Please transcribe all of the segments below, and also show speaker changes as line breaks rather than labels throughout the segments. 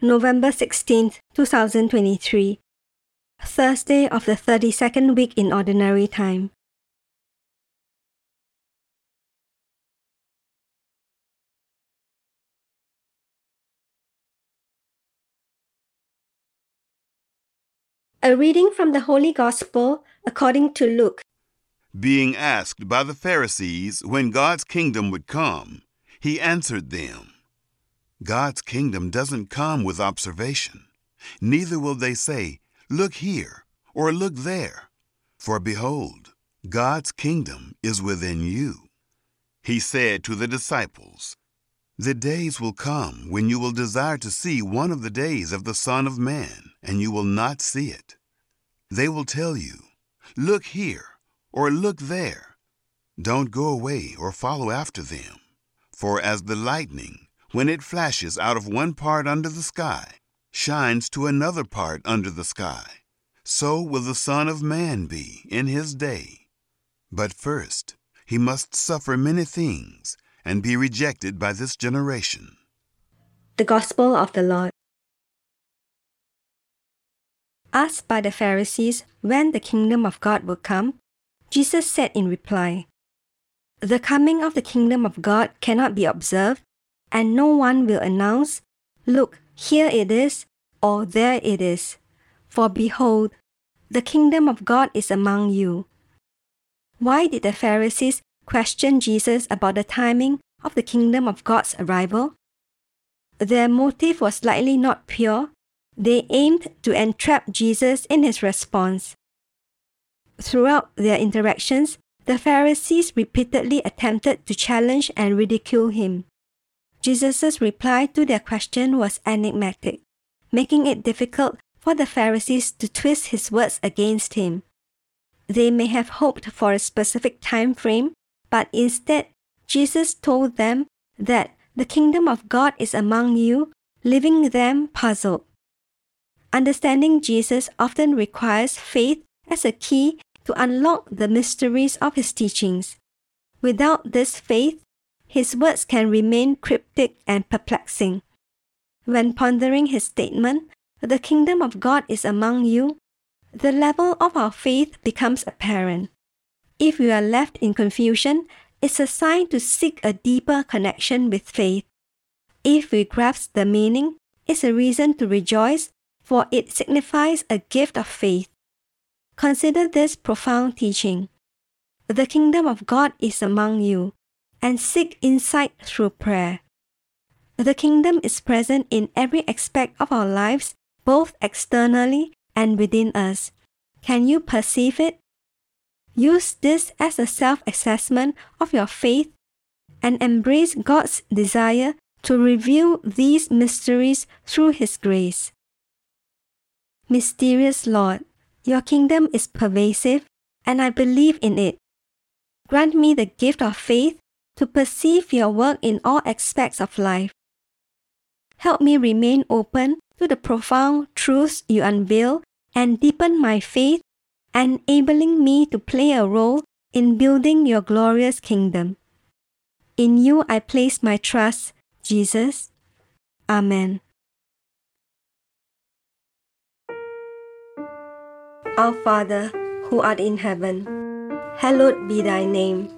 November 16th, 2023, Thursday of the 32nd week in Ordinary Time. A reading from the Holy Gospel according to Luke.
Being asked by the Pharisees when God's kingdom would come, he answered them God's kingdom doesn't come with observation. Neither will they say, Look here, or look there. For behold, God's kingdom is within you. He said to the disciples, The days will come when you will desire to see one of the days of the Son of Man, and you will not see it. They will tell you, Look here, or look there. Don't go away or follow after them. For as the lightning, when it flashes out of one part under the sky, shines to another part under the sky, so will the Son of Man be in his day. But first, he must suffer many things and be rejected by this generation.
The Gospel of the Lord. Asked by the Pharisees when the kingdom of God would come, Jesus said in reply, The coming of the kingdom of God cannot be observed, and no one will announce, Look, here it is, or there it is. For behold, the kingdom of God is among you. Why did the Pharisees question Jesus about the timing of the kingdom of God's arrival? Their motive was likely not pure. They aimed to entrap Jesus in his response. Throughout their interactions, the Pharisees repeatedly attempted to challenge and ridicule him. Jesus' reply to their question was enigmatic, making it difficult for the Pharisees to twist his words against him. They may have hoped for a specific time frame, but instead, Jesus told them that the kingdom of God is among you, leaving them puzzled. Understanding Jesus often requires faith as a key to unlock the mysteries of his teachings. Without this faith, his words can remain cryptic and perplexing. When pondering his statement, the kingdom of God is among you, the level of our faith becomes apparent. If we are left in confusion, it's a sign to seek a deeper connection with faith. If we grasp the meaning, it's a reason to rejoice, for it signifies a gift of faith. Consider this profound teaching. The kingdom of God is among you, and seek insight through prayer. The kingdom is present in every aspect of our lives, both externally and within us. Can you perceive it? Use this as a self assessment of your faith and embrace God's desire to reveal these mysteries through His grace. Mysterious Lord, your kingdom is pervasive, and I believe in it. Grant me the gift of faith to perceive your work in all aspects of life. Help me remain open to the profound truths you unveil and deepen my faith, enabling me to play a role in building your glorious kingdom. In you I place my trust, Jesus. Amen. Our Father, who art in heaven, hallowed be thy name.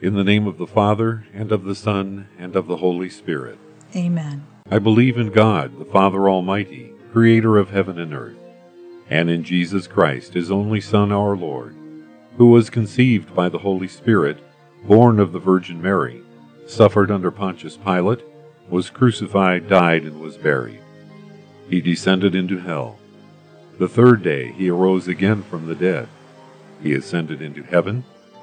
In the name of the Father, and of the Son, and of the Holy Spirit.
Amen.
I believe in God, the Father Almighty, creator of heaven and earth, and in Jesus Christ, his only Son, our Lord, who was conceived by the Holy Spirit, born of the Virgin Mary, suffered under Pontius Pilate, was crucified, died, and was buried. He descended into hell. The third day he arose again from the dead. He ascended into heaven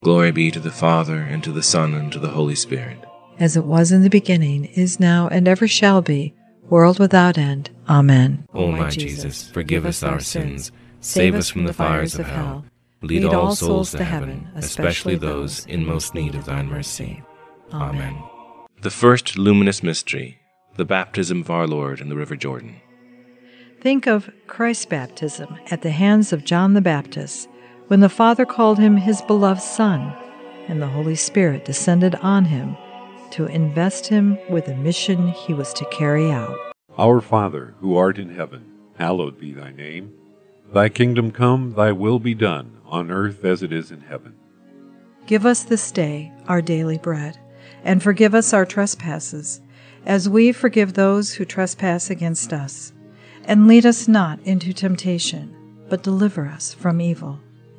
Glory be to the Father, and to the Son, and to the Holy Spirit.
As it was in the beginning, is now, and ever shall be, world without end. Amen.
O my Jesus, forgive us our sins, save us from the fires of hell, lead all souls to heaven, especially those in most need of thine mercy. Amen. The first luminous mystery, the baptism of our Lord in the River Jordan.
Think of Christ's baptism at the hands of John the Baptist when the Father called him his beloved Son, and the Holy Spirit descended on him to invest him with the mission he was to carry out.
Our Father, who art in heaven, hallowed be thy name. Thy kingdom come, thy will be done, on earth as it is in heaven.
Give us this day our daily bread, and forgive us our trespasses, as we forgive those who trespass against us. And lead us not into temptation, but deliver us from evil.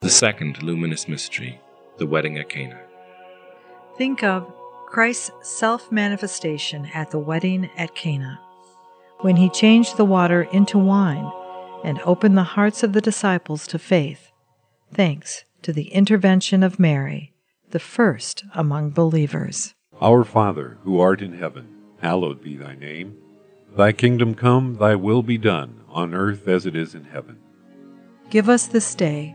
The second luminous mystery, the wedding at Cana.
Think of Christ's self manifestation at the wedding at Cana, when he changed the water into wine and opened the hearts of the disciples to faith, thanks to the intervention of Mary, the first among believers.
Our Father, who art in heaven, hallowed be thy name. Thy kingdom come, thy will be done, on earth as it is in heaven.
Give us this day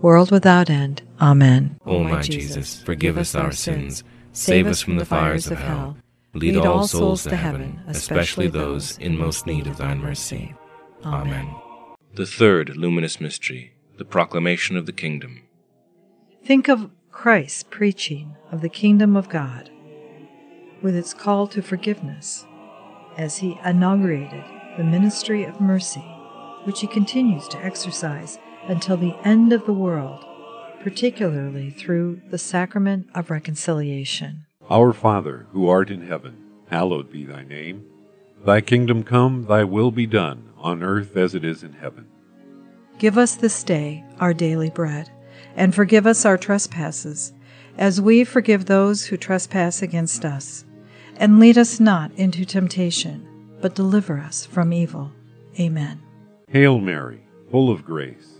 world without end. Amen.
O my Jesus, forgive us our sins, save us from the fires of hell, lead all souls to heaven, especially those in most need of thine mercy. Amen. The third luminous mystery, the proclamation of the kingdom.
Think of Christ's preaching of the kingdom of God with its call to forgiveness as he inaugurated the ministry of mercy, which he continues to exercise until the end of the world, particularly through the sacrament of reconciliation.
Our Father, who art in heaven, hallowed be thy name. Thy kingdom come, thy will be done, on earth as it is in heaven.
Give us this day our daily bread, and forgive us our trespasses, as we forgive those who trespass against us. And lead us not into temptation, but deliver us from evil. Amen.
Hail Mary, full of grace,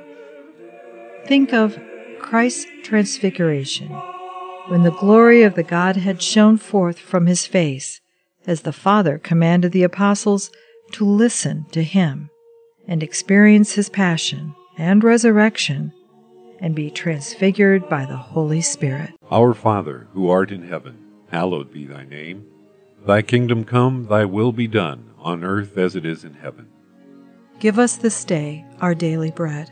Think of Christ's transfiguration, when the glory of the Godhead shone forth from his face, as the Father commanded the apostles to listen to him and experience his passion and resurrection and be transfigured by the Holy Spirit.
Our Father, who art in heaven, hallowed be thy name. Thy kingdom come, thy will be done, on earth as it is in heaven.
Give us this day our daily bread,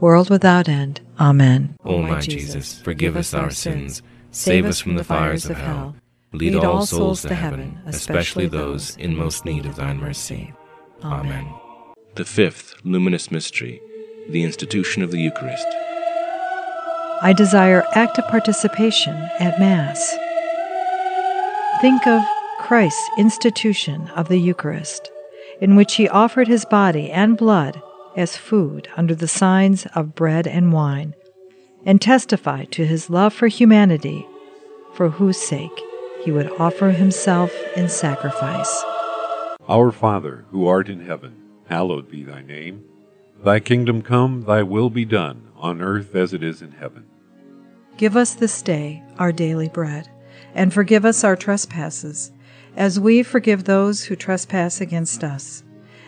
world without end. Amen.
O my Jesus, forgive us our sins, save us from the fires of hell, lead all souls to heaven, especially those in most need of thine mercy. Amen. The fifth luminous mystery, the institution of the Eucharist.
I desire active participation at Mass. Think of Christ's institution of the Eucharist, in which he offered his body and blood as food under the signs of bread and wine, and testify to his love for humanity, for whose sake he would offer himself in sacrifice.
Our Father, who art in heaven, hallowed be thy name. Thy kingdom come, thy will be done, on earth as it is in heaven.
Give us this day our daily bread, and forgive us our trespasses, as we forgive those who trespass against us.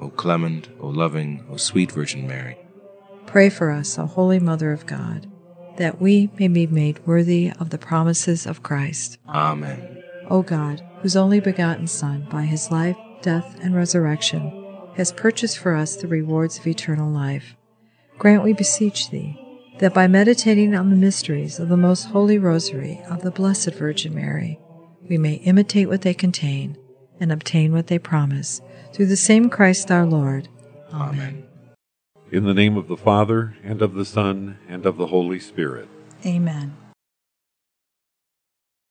O clement, O loving, O sweet Virgin Mary,
Pray for us, O Holy Mother of God, that we may be made worthy of the promises of Christ.
Amen.
O God, whose only begotten Son, by his life, death, and resurrection, has purchased for us the rewards of eternal life, grant, we beseech thee, that by meditating on the mysteries of the most holy rosary of the Blessed Virgin Mary, we may imitate what they contain and obtain what they promise, through the same Christ our Lord.
Amen.
In the name of the Father, and of the Son, and of the Holy Spirit.
Amen.